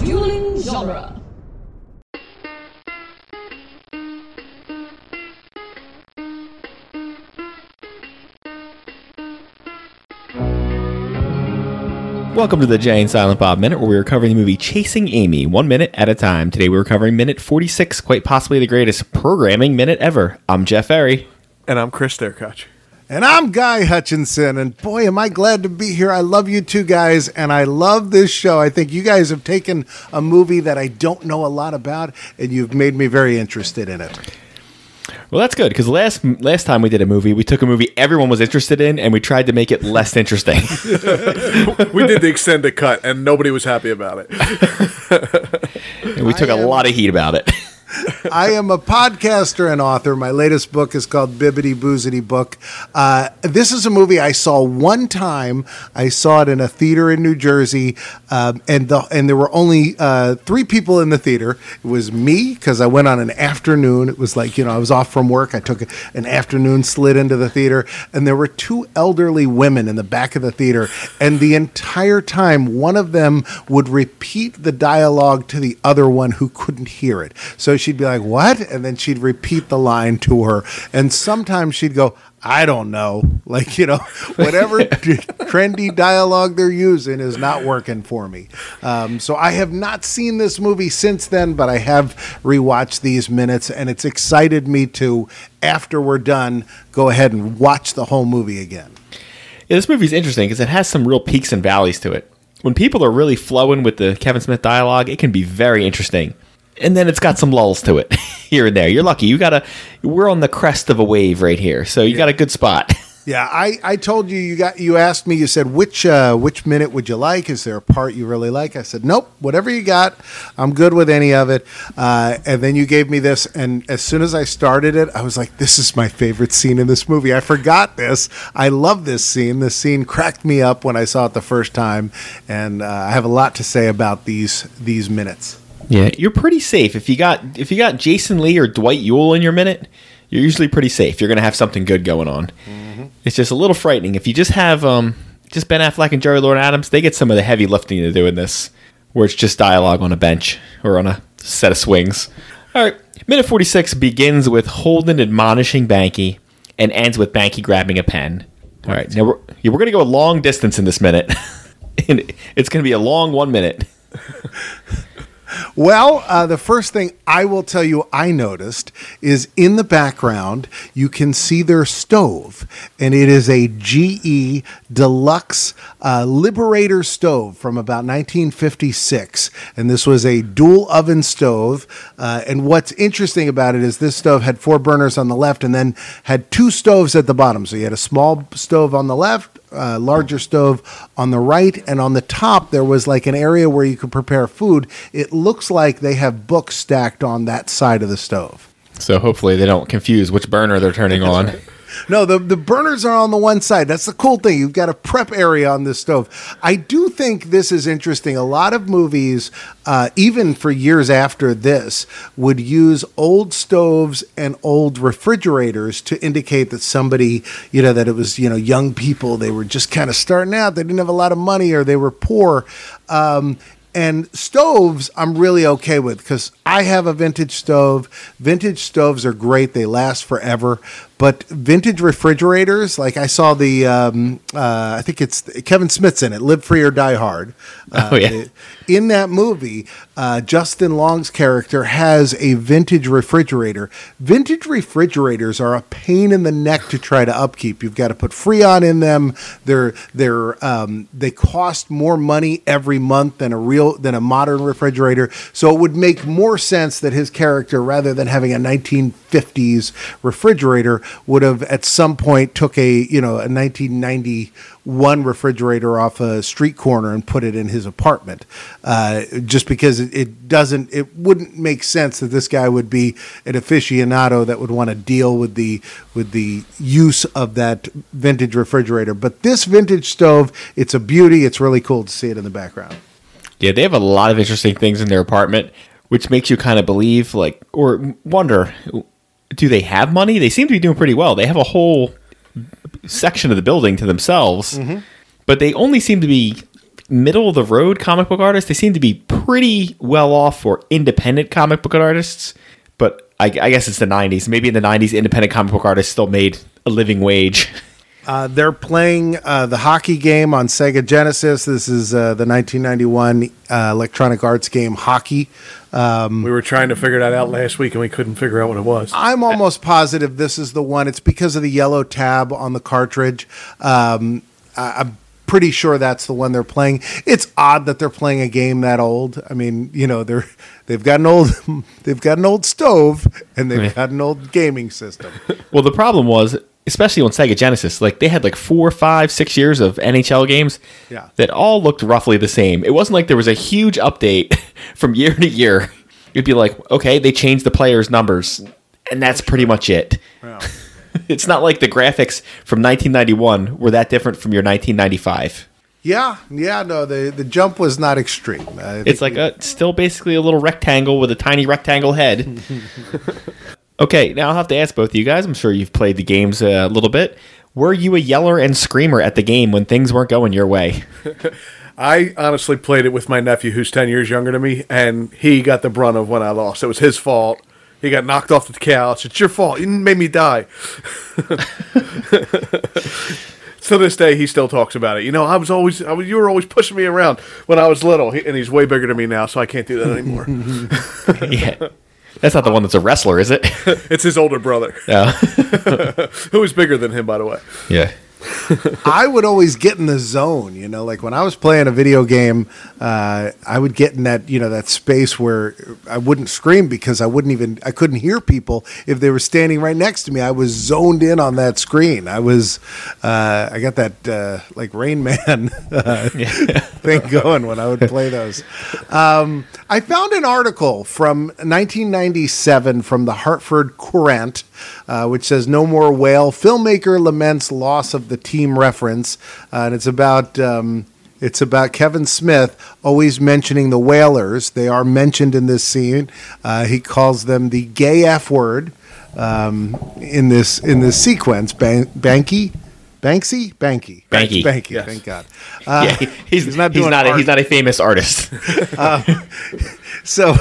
Dueling genre. Welcome to the Jay and Silent Bob Minute, where we are covering the movie Chasing Amy, one minute at a time. Today we're covering minute 46, quite possibly the greatest programming minute ever. I'm Jeff Ferry. And I'm Chris Derkach. And I'm Guy Hutchinson, and boy, am I glad to be here. I love you two guys, and I love this show. I think you guys have taken a movie that I don't know a lot about, and you've made me very interested in it. Well, that's good because last last time we did a movie, we took a movie everyone was interested in, and we tried to make it less interesting. We did the extended cut, and nobody was happy about it. and we took a lot of heat about it. I am a podcaster and author. My latest book is called Bibbity Boozity Book. Uh, this is a movie I saw one time. I saw it in a theater in New Jersey, um, and the and there were only uh, three people in the theater. It was me because I went on an afternoon. It was like you know I was off from work. I took an afternoon, slid into the theater, and there were two elderly women in the back of the theater. And the entire time, one of them would repeat the dialogue to the other one who couldn't hear it. So she'd be like, "What?" and then she'd repeat the line to her. And sometimes she'd go, "I don't know," like you know, whatever trendy dialogue they're using is not working for me. Um, so I have not seen this movie since then, but I have rewatched these minutes, and it's excited me to, after we're done, go ahead and watch the whole movie again. Yeah, this movie's interesting because it has some real peaks and valleys to it. When people are really flowing with the Kevin Smith dialogue, it can be very interesting. And then it's got some lulls to it here and there. You're lucky. You got a we're on the crest of a wave right here. So you got a good spot. Yeah, I, I told you you got you asked me you said which uh, which minute would you like? Is there a part you really like? I said nope, whatever you got, I'm good with any of it. Uh, and then you gave me this, and as soon as I started it, I was like, this is my favorite scene in this movie. I forgot this. I love this scene. This scene cracked me up when I saw it the first time, and uh, I have a lot to say about these these minutes. Yeah, you're pretty safe if you got if you got Jason Lee or Dwight Ewell in your minute. You're usually pretty safe. You're gonna have something good going on. It's just a little frightening if you just have um just Ben Affleck and Joey Lauren Adams. They get some of the heavy lifting to do in this, where it's just dialogue on a bench or on a set of swings. All right, minute 46 begins with Holden admonishing Banky and ends with Banky grabbing a pen. All right, now we're yeah, we're gonna go a long distance in this minute, and it's gonna be a long one minute. Well, uh, the first thing I will tell you I noticed is in the background, you can see their stove, and it is a GE Deluxe uh, Liberator stove from about 1956. And this was a dual oven stove. Uh, and what's interesting about it is this stove had four burners on the left and then had two stoves at the bottom. So you had a small stove on the left, uh, larger stove on the right, and on the top there was like an area where you could prepare food. It looks like they have books stacked on that side of the stove. So hopefully they don't confuse which burner they're turning on. No, the, the burners are on the one side. That's the cool thing. You've got a prep area on this stove. I do think this is interesting. A lot of movies, uh, even for years after this, would use old stoves and old refrigerators to indicate that somebody, you know, that it was, you know, young people. They were just kind of starting out. They didn't have a lot of money or they were poor. Um, and stoves, I'm really okay with because I have a vintage stove. Vintage stoves are great; they last forever. But vintage refrigerators, like I saw the, um, uh, I think it's Kevin Smith's in it, "Live Free or Die Hard." Uh, Oh, yeah. in that movie, uh, Justin Long's character has a vintage refrigerator. Vintage refrigerators are a pain in the neck to try to upkeep. You've got to put Freon in them. They're they're um, they cost more money every month than a real than a modern refrigerator. So it would make more sense that his character, rather than having a 1950s refrigerator, would have at some point took a you know a 1991 refrigerator off a street corner and put it in his apartment. Uh, just because it, it doesn't, it wouldn't make sense that this guy would be an aficionado that would want to deal with the with the use of that vintage refrigerator. But this vintage stove, it's a beauty. It's really cool to see it in the background. Yeah, they have a lot of interesting things in their apartment, which makes you kind of believe, like, or wonder, do they have money? They seem to be doing pretty well. They have a whole section of the building to themselves, mm-hmm. but they only seem to be middle of the road comic book artists. They seem to be pretty well off for independent comic book artists. But I, I guess it's the '90s. Maybe in the '90s, independent comic book artists still made a living wage. Uh, they're playing uh, the hockey game on Sega Genesis. This is uh, the 1991 uh, Electronic Arts game Hockey. We were trying to figure that out last week and we couldn't figure out what it was. I'm almost positive this is the one. It's because of the yellow tab on the cartridge. Um, I, I'm pretty sure that's the one they're playing. It's odd that they're playing a game that old. I mean, you know, they're they've got an old they've got an old stove and they've Yeah. got an old gaming system. Well, the problem was, especially on Sega Genesis, like they had like four, five, six years of NHL games Yeah. that all looked roughly the same. It wasn't like there was a huge update from year to year. You'd be like, okay, they changed the players' numbers, and that's pretty much it. it's not like the graphics from 1991 were that different from your 1995. Yeah, yeah, no, the the jump was not extreme. It's like a still basically a little rectangle with a tiny rectangle head. okay, now I'll have to ask both of you guys. I'm sure you've played the games a little bit. Were you a yeller and screamer at the game when things weren't going your way? I honestly played it with my nephew who's 10 years younger than me, and he got the brunt of when I lost. It was his fault. He got knocked off the couch. It's your fault. You made me die. So to this day, he still talks about it. You know, I was always, I was, you were always pushing me around when I was little, and he's way bigger than me now, so I can't do that anymore. yeah. That's not the one that's a wrestler, is it? it's his older brother, Yeah. who is bigger than him, by the way. yeah. I would always get in the zone, you know, like when I was playing a video game, uh, I would get in that, you know, that space where I wouldn't scream because I wouldn't even, I couldn't hear people if they were standing right next to me. I was zoned in on that screen. I was, uh, I got that, uh, like Rain Man uh, thing going when I would play those. Um, I found an article from 1997 from the Hartford Courant, uh, which says "No more whale." Filmmaker laments loss of the team reference, uh, and it's about. Um, it's about Kevin Smith always mentioning the whalers. They are mentioned in this scene. Uh, he calls them the gay F word um, in this in this sequence. Ban- Banky, Banksy, Banky, Banky. Banky. Yes. Thank God. Uh, yeah. He's, he's not he's doing not a, he's not a famous artist. So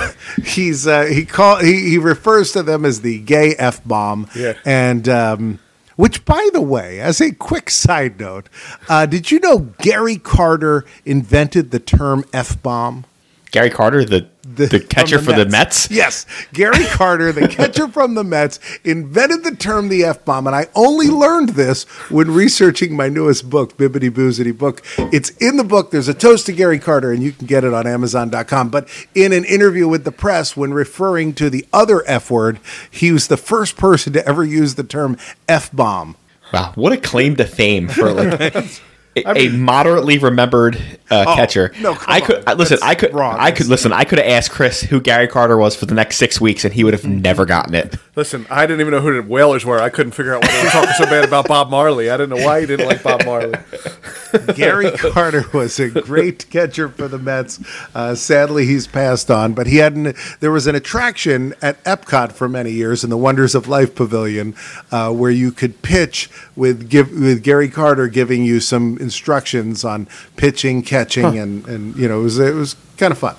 he's uh, he call he, he refers to them as the gay f bomb. Yeah. And um, which, by the way, as a quick side note, uh, did you know Gary Carter invented the term f bomb? Gary Carter, the the, catcher from for the Mets. Yes, Gary Carter, the catcher from the Mets, invented the term the F bomb, and I only learned this when researching my newest book, Bibbity Boozity Book. It's in the book. There's a toast to Gary Carter, and you can get it on Amazon.com. But in an interview with the press, when referring to the other F word, he was the first person to ever use the term F bomb. Wow, what a claim to fame for like a, a moderately remembered uh, catcher. Oh, no, come I could on. Listen. That's I could wrong. I could listen. I could have asked Chris who Gary Carter was for the next six weeks, and he would have Mm-hmm. never gotten it. Listen, I didn't even know who the Whalers were. I couldn't figure out why they were talking so bad about Bob Marley. I didn't know why he didn't like Bob Marley. Gary Carter was a great catcher for the Mets. Uh, sadly, he's passed on, but he had an, there was an attraction at Epcot for many years in the Wonders of Life Pavilion uh, where you could pitch with give, with Gary Carter giving you some instructions on pitching, catching, and and you know it was it was kind of fun.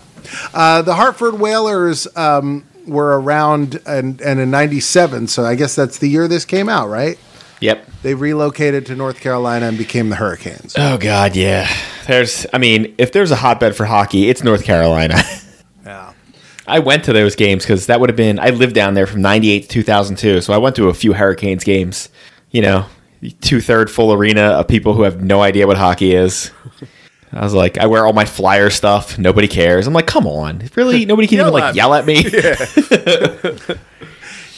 Uh, the Hartford Whalers. Um, were around and, and in 97 so i guess that's the year this came out right Yep. they relocated to north carolina and became the hurricanes Oh God, yeah. There's. I mean, if there's a hotbed for hockey, it's North Carolina. yeah I went to those games because that would have been. I lived down there from '98 to 2002, so I went to a few Hurricanes games. You know, two third full arena of people who have no idea what hockey is. I was like, I wear all my flyer stuff. Nobody cares. I'm like, come on, really? Nobody can even like me. yell at me.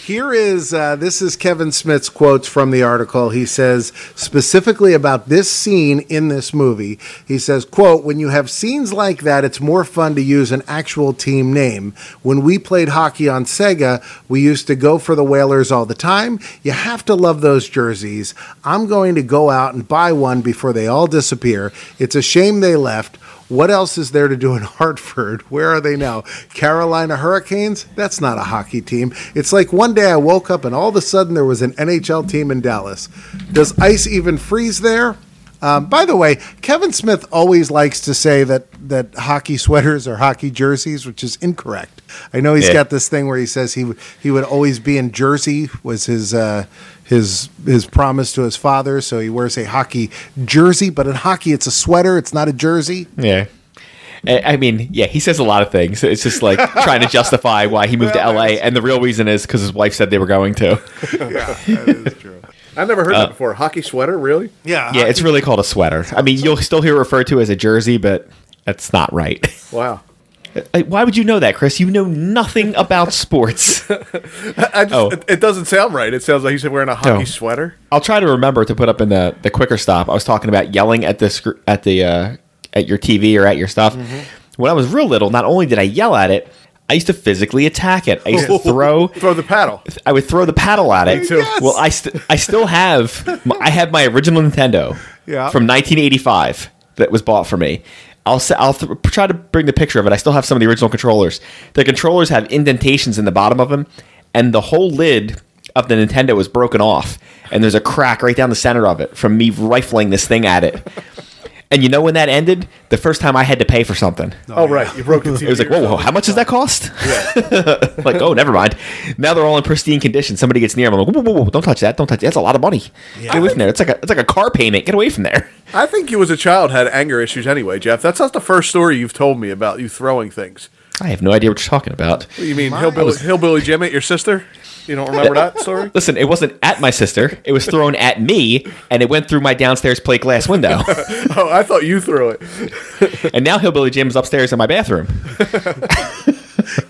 Here is uh, this is Kevin Smith's quotes from the article. He says specifically about this scene in this movie. He says, "quote When you have scenes like that, it's more fun to use an actual team name. When we played hockey on Sega, we used to go for the Whalers all the time. You have to love those jerseys. I'm going to go out and buy one before they all disappear. It's a shame they left." What else is there to do in Hartford? Where are they now? Carolina Hurricanes? That's not a hockey team. It's like one day I woke up and all of a sudden there was an NHL team in Dallas. Does ice even freeze there? Um, by the way, Kevin Smith always likes to say that that hockey sweaters are hockey jerseys, which is incorrect. I know he's Yeah. got this thing where he says he would he would always be in Jersey was his uh, his his promise to his father, so he wears a hockey jersey. But in hockey, it's a sweater; it's not a jersey. Yeah. I I mean, yeah, he says a lot of things. It's just like trying to justify why he moved to LA, and the real reason is because his wife said they were going to. Yeah, that is true. I never heard Uh, that before. Hockey sweater, really? Yeah, Yeah, it's really called a sweater. I mean, you'll still hear it referred to as a jersey, but that's not right. Wow. Uh, Why would you know that, Chris? You know nothing about sports. I just, Oh. it, it doesn't sound right. It sounds like he's wearing a hockey No. sweater. I'll try to remember to put up in the, the quicker stop. I was talking about yelling at the sc- at the uh, at your TV or at your stuff. When I was real little, not only did I yell at it, I used to physically attack it. I used to throw. Throw the paddle. I would throw the paddle at it. too. Yes. Well, I st- I still have my, I have my original Nintendo Yeah. from 1985 that was bought for me. I'll I'll th- try to bring the picture of it. I still have some of the original controllers. The controllers have indentations in the bottom of them, and the whole lid of the Nintendo was broken off, and there's a crack right down the center of it from me rifling this thing at it. And you know when that ended? The first time I had to pay for something. Oh, right. You broke the TV. It was like, whoa, whoa, how much does that cost? Yeah. like, oh, never mind. Now they're all in pristine condition. Somebody gets near them. I'm like, whoa, whoa, whoa, don't touch that. Don't touch that. That's a lot of money. Get away from there. It's like a, it's like a car payment. Get away from there. I think you as a child had anger issues anyway, Jeff. That's not the first story you've told me about you throwing things. I have no idea what you're talking about. You mean hillbilly, hillbilly Jim at your sister? You don't remember that story? Listen, it wasn't at my sister. It was thrown at me, and it went through my downstairs plate glass window. Oh, I thought you threw it. and now Hillbilly Jim's upstairs in my bathroom.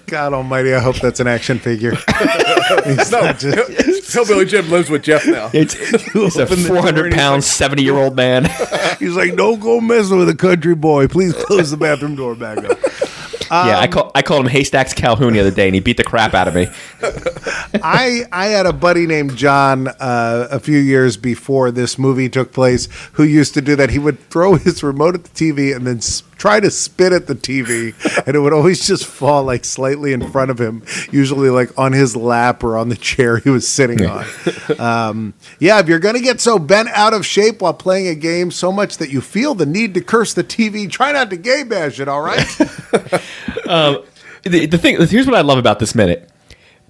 God Almighty! I hope that's an action figure. He's No, just- hillbilly Jim lives with Jeff now. It's, it's a open the door 400 and 70 year old man. he's like, don't go messing with a country boy. Please close the bathroom door back up. Yeah, Um, I, call, I called him Haystacks Calhoun the other day, and he beat the crap out of me. I I had a buddy named John uh, a few years before this movie took place who used to do that. He would throw his remote at the TV and then try to spit at the TV, and it would always just fall like slightly in front of him, usually like on his lap or on the chair he was sitting on. Um, yeah, if you're gonna get so bent out of shape while playing a game so much that you feel the need to curse the TV, try not to gay bash it. All right. the, the thing here's what I love about this minute.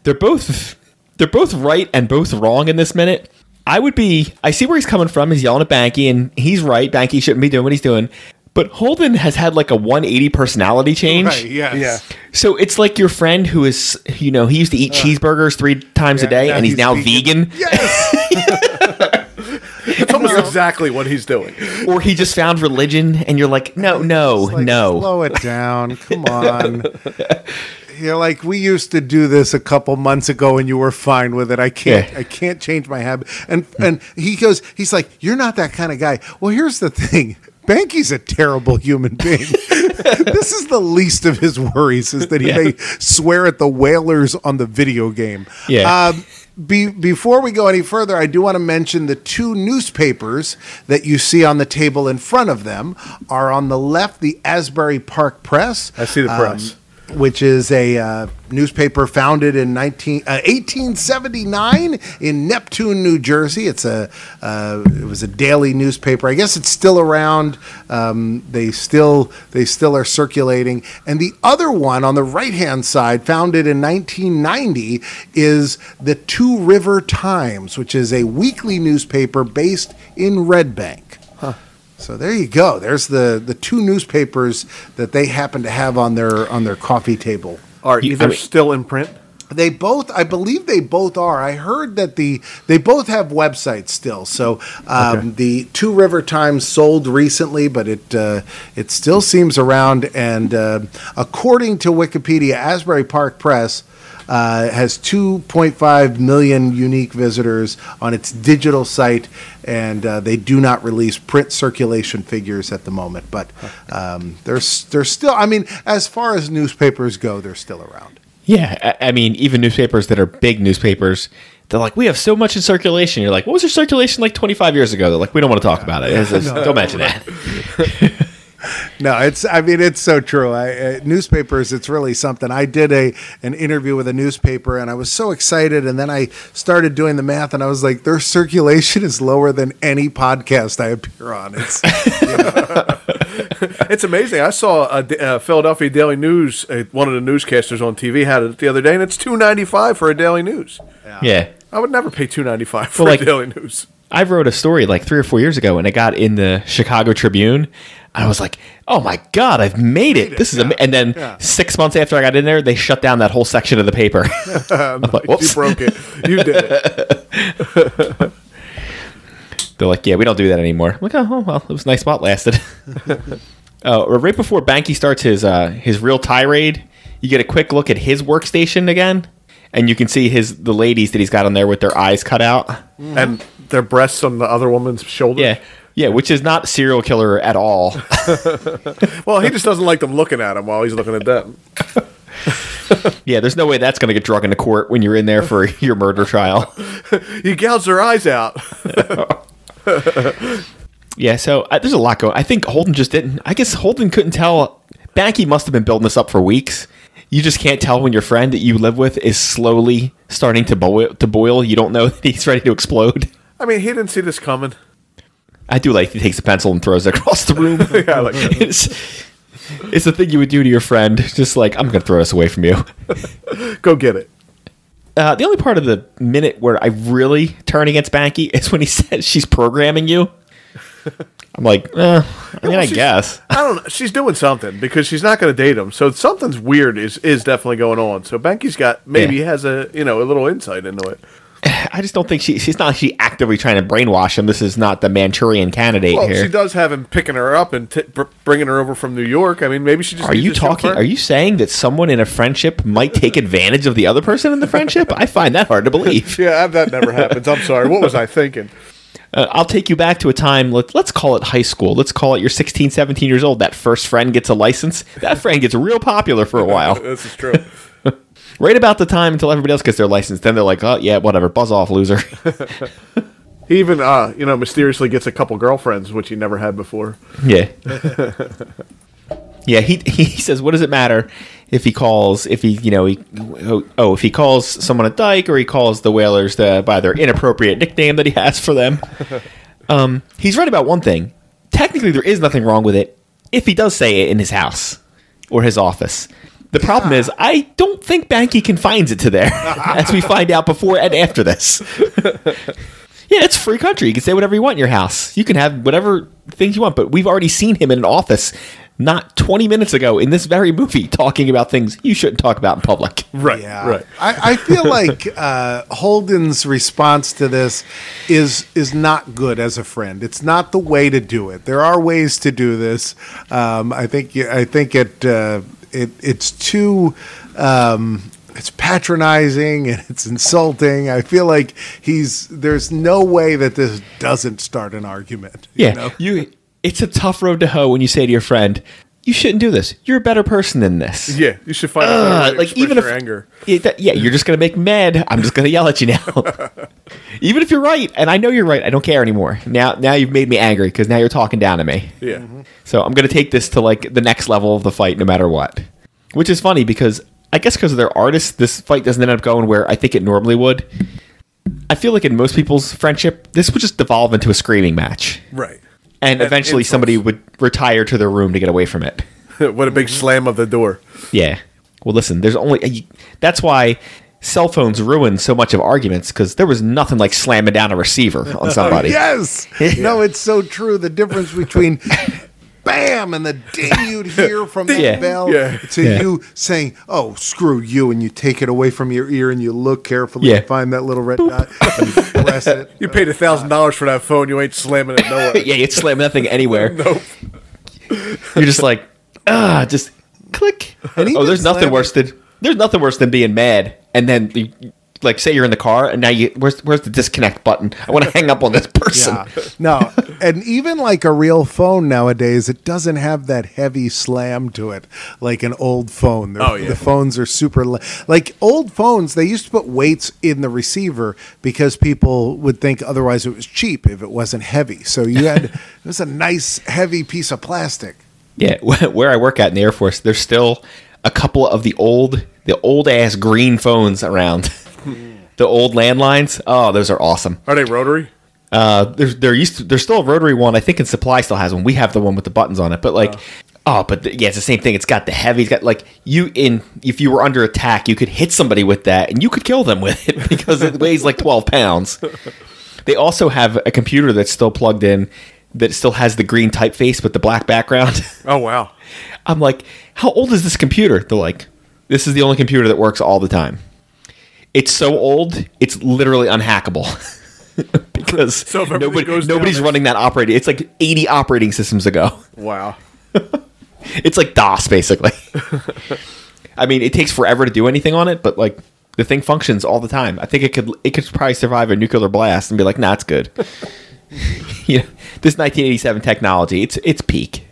They're both they're both right and both wrong in this minute. I would be I see where he's coming from. He's yelling at Banky and he's right. Banky shouldn't be doing what he's doing. But Holden has had like a 180 personality change. right. Yes. Yeah. So it's like your friend who is, you know, he used to eat uh, cheeseburgers three times a day and he's, he's now vegan. vegan. Yes. It's almost exactly what he's doing. Or he just found religion and you're like, no, no, Like, no. Slow it down. Come on. You're like we used to do this a couple months ago, and you were fine with it. I can't. Yeah. I can't change my habit. And and he goes. He's like, you're not that kind of guy. Well, here's the thing. Banky's a terrible human being. this is the least of his worries is that he Yeah. may swear at the whalers on the video game. Yeah. Um, be, before we go any further, I do want to mention the two newspapers that you see on the table in front of them are on the left, the Asbury Park Press. I see the um, press. Which is a uh, newspaper founded in 19, uh, 1879 in Neptune, New Jersey. It's a uh, it was a daily newspaper. I guess it's still around. Um, they still they still are circulating. And the other one on the right hand side, founded in 1990, is the Two River Times, which is a weekly newspaper based in Red Bank. So there you go. There's the the two newspapers that they happen to have on their on their coffee table. Are You- either I mean- still in print? They both, I believe, they both are. I heard that the they both have websites still. So um, Okay. the Two River Times sold recently, but it uh, it still seems around. And uh, according to Wikipedia, Asbury Park Press. Uh, has 2.5 million unique visitors on its digital site, and uh, they do not release print circulation figures at the moment. But um, they're they're still. I mean, as far as newspapers go, they're still around. Yeah, I, I mean, even newspapers that are big newspapers, they're like, we have so much in circulation. You're like, what was your circulation like 25 years ago? They're like, we don't want to talk about it. It's just- don't mention that. No, it's. I mean, it's so true. I, uh, newspapers, it's really something. I did a an interview with a newspaper, and I was so excited. And then I started doing the math, and I was like, their circulation is lower than any podcast I appear on. It's It's amazing. I saw a, a Philadelphia Daily News. Uh, one of the newscasters on TV had it the other day, and it's two ninety five for a Daily News. Yeah. I would never pay two ninety five for Well, like- a Daily News. I wrote a story like three or four years ago, and it got in the Chicago Tribune. I was like, "Oh my god, I've made it! This is ama-. and then Yeah. six months after I got in there, they shut down that whole section of the paper. I'm like, Whoops. You broke it. You did it. They're like, "Yeah, we don't do that anymore." I'm like, "Oh well, it was nice while it lasted." uh, right before Banky starts his uh, his real tirade, you get a quick look at his workstation again, and you can see his the ladies that he's got on there with their eyes cut out. And their breasts on the other woman's shoulder. Yeah, yeah, which is not serial killer at all. Well, he just doesn't like them looking at him while he's looking at them. yeah, there's no way that's going to get drug into court when you're in there for your murder trial. You gouge their eyes out. Yeah, so uh, there's a lot going. I think Holden just didn't. I guess Holden couldn't tell. Banky must have been building this up for weeks. You just can't tell when your friend that you live with is slowly starting to boil. To boil, you don't know that he's ready to explode. I mean, he didn't see this coming. I do like he takes a pencil and throws it across the room. Yeah, like it's it's the thing you would do to your friend. Just like I'm going to throw this away from you. Go get it. Uh, the only part of the minute where I really turn against Banky is when he says she's programming you. I'm like, eh, I mean, I guess. I don't know. She's doing something because she's not going to date him. So something's weird is is definitely going on. So Banky's got maybe Yeah. has a you know a little insight into it. I just don't think she. She's not. She actively trying to brainwash him. This is not the Manchurian candidate Well, here. she does have him picking her up and t- bringing her over from New York. I mean, maybe she just Are you talking? Are you saying that someone in a friendship might take advantage of the other person in the friendship? I find that hard to believe. Yeah, that never happens. I'm sorry. What was I thinking? Uh, I'll take you back to a time. Let, let's call it high school. Let's call it you're 16, 17 years old. That first friend gets a license. That friend gets real popular for a while. This is true. Right about the time until everybody else gets their license. Then they're like, oh yeah, whatever, buzz off, loser. He even uh, you know mysteriously gets a couple girlfriends, which he never had before. Yeah. yeah, he he says, "What does it matter if he calls if he you know he oh if he calls someone a dyke or he calls the whalers the, by their inappropriate nickname that he has for them?" um, he's right about one thing. Technically, there is nothing wrong with it if he does say it in his house or his office. The problem is, I don't think Banky confines it to there, as we find out before and after this. Yeah, it's free country. You can say whatever you want in your house. You can have whatever things you want, but we've already seen him in an office not 20 minutes ago in this very movie talking about things you shouldn't talk about in public. Right. Yeah, Right. I, I feel like uh, Holden's response to this is is not good as a friend. It's not the way to do it. There are ways to do this. Um, I think I think it uh, it it's too. Um, it's patronizing and it's insulting. I feel like he's there's no way that this doesn't start an argument. you Yeah, know? you. It's a tough road to hoe when you say to your friend, "You shouldn't do this. You're a better person than this." Yeah, you should find Uh, out like even if your anger. Yeah, that- yeah, you're just gonna make mad. I'm just gonna yell at you now. even if you're right, and I know you're right, I don't care anymore. Now, now you've made me angry because now you're talking down to me. Yeah. So I'm going to take this to like the next level of the fight, no matter what. Which is funny because I guess because they're artists, this fight doesn't end up going where I think it normally would. I feel like in most people's friendship, this would just devolve into a screaming match, Right. And, And eventually insults. somebody would retire to their room to get away from it. what a big mm-hmm. slam of the door. Yeah. Well, listen, there's only uh, that's why cell phones ruin so much of arguments because there was nothing like slamming down a receiver on oh, somebody. Yes. No, it's so true. The difference between bam and the ding you'd hear from that Yeah. bell Yeah. to Yeah. you saying, "Oh, screw you," and you take it away from your ear and you look carefully Yeah. and find that little red dot and press it. You paid a thousand dollars for that phone. You ain't slamming it nowhere. yeah, you'd slam that thing anywhere. Nope. You're just like, ah, just click. And oh, there's nothing worse than there's nothing worse than being mad and then you, like say you're in the car and now you where's where's the disconnect button? I want to hang up on this person. Yeah. No, and even like a real phone nowadays, it doesn't have that heavy slam to it like an old phone. They're- Oh, yeah. The phones are super li- like old phones. They used to put weights in the receiver because people would think otherwise it was cheap if it wasn't heavy. So you had it was a nice heavy piece of plastic. Yeah, where I work at in the Air Force, there's still a couple of the old, the old ass green phones around. the old landlines. Oh, those are awesome. Are they rotary? Uh, there's there used to, there's still a rotary one. I think in supply still has one. We have the one with the buttons on it, but like. Oh, but the, yeah, it's the same thing. It's got the heavy. It's got like you in. If you were under attack, you could hit somebody with that, and you could kill them with it because it weighs like twelve pounds. They also have a computer that's still plugged in that still has the green typeface with the black background. Oh wow. I'm like, how old is this computer? They're like, this is the only computer that works all the time. It's so old, it's literally unhackable. because So nobody, down, nobody's running that operating. It's like 80 operating systems ago. Wow. It's like DOS, basically. I mean, it takes forever to do anything on it, but like the thing functions all the time. I think it could it could probably survive a nuclear blast and be like, nah, it's good. you know, this 1987 technology, it's it's peak.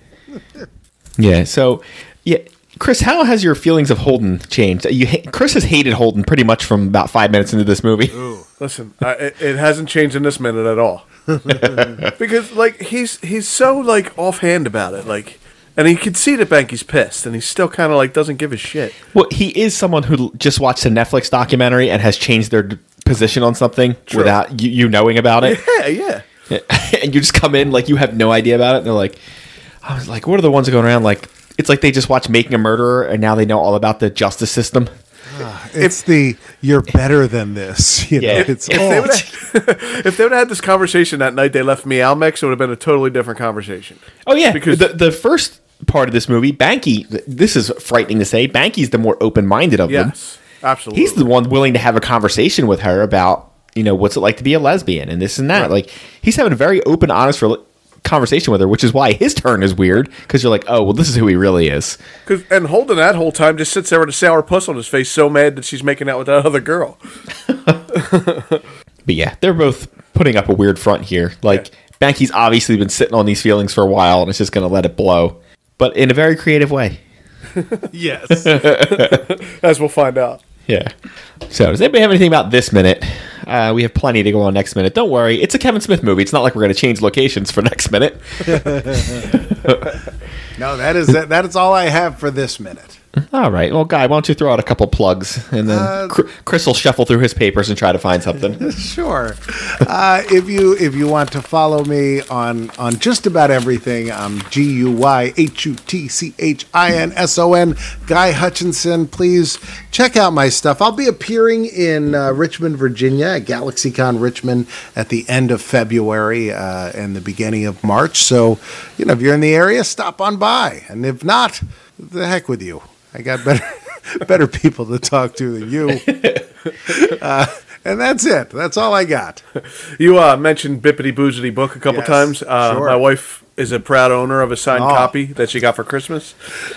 Yeah. So, yeah, Chris, how has your feelings of Holden changed? You ha- Chris has hated Holden pretty much from about five minutes into this movie. Listen, I, it, it hasn't changed in this minute at all. because like he's he's so like offhand about it, like, and he can see that Banky's pissed, and he still kind of like doesn't give a shit. Well, he is someone who just watched a Netflix documentary and has changed their d- position on something without you, you knowing about it. Yeah, yeah. and you just come in like you have no idea about it. And they're like, I was like, what are the ones going around? Like, it's like they just watched Making a Murderer and now they know all about the justice system. Ah, it's the you're better than this. You know, Yeah. it's If all- they would have if they would have had this conversation that night they left Meow Mix, it would have been a totally different conversation. Oh yeah, Because- because the the first part of this movie, Banky. This is frightening to say. Banky's the more open minded of them. Yes, absolutely. He's the one willing to have a conversation with her about you know what's it like to be a lesbian and this and that. Right. Like he's having a very open, honest rela- conversation with her, which is why his turn is weird because you're like, oh well, this is who he really is. 'Cause- and Holden that whole time just sits there with a sour puss on his face, so mad that she's making out with that other girl. But yeah, they're both putting up a weird front here. Like Banky's obviously been sitting on these feelings for a while and it's just going to let it blow, but in a very creative way. yes. As we'll find out. Yeah. So, does anybody have anything about this minute? Uh, we have plenty to go on next minute. Don't worry, it's a Kevin Smith movie. It's not like we're going to change locations for next minute. No, that is that, that is all I have for this minute. All right. Well, Guy, why don't you throw out a couple plugs and then Uh, Chris will shuffle through his papers and try to find something. Sure. Uh, if you if you want to follow me on on just about everything, I'm G U Y H U T C H I N S O N Guy Hutchinson. Please check out my stuff. I'll be appearing in uh, Richmond, Virginia, at GalaxyCon Richmond at the end of February uh, and the beginning of March. So, you know, if you're in the area, stop on by, and if not, the heck with you. I got better better people to talk to than you. Uh, and that's it. That's all I got. You uh, mentioned Bippity Boozity book a couple Yes, times. Uh, sure. My wife is a proud owner of a signed Oh. copy that she got for Christmas.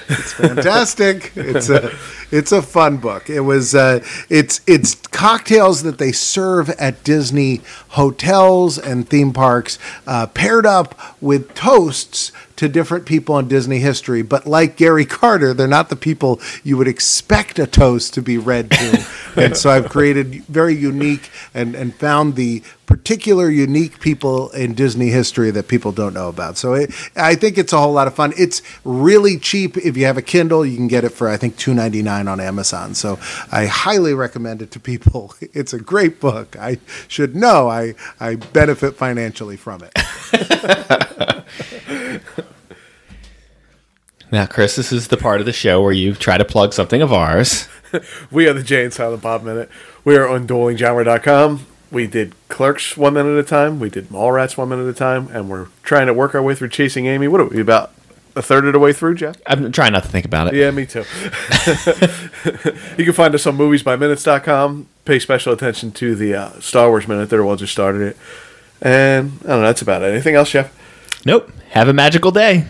It's fantastic. It's a it's a fun book. It was uh, it's it's cocktails that they serve at Disney hotels and theme parks, uh, paired up with toasts to different people in Disney history. But like Gary Carter, they're not the people you would expect a toast to be read to. and so I've created very unique and and found the particular unique people in Disney history that people don't know about. So it, I think it's a whole lot of fun. It's really cheap. If you have a Kindle, you can get it for I think two ninety nine on Amazon. So I highly recommend it to people. It's a great book. I should know. I I benefit financially from it. now, Chris, this is the part of the show where you try to plug something of ours. We are the Jay and Silent Bob Minute. We are on duelinggenre.com. We did Clerks one minute at a time. We did Mallrats one minute at a time. And we're trying to work our way through Chasing Amy. What are we, about a third of the way through, Jeff? I'm trying not to think about it. Yeah, me too. you can find us on moviesbyminutes.com. Pay special attention to the uh, Star Wars Minute. They're the ones who started it. And I don't know, that's about it. Anything else, Jeff? Nope. Have a magical day.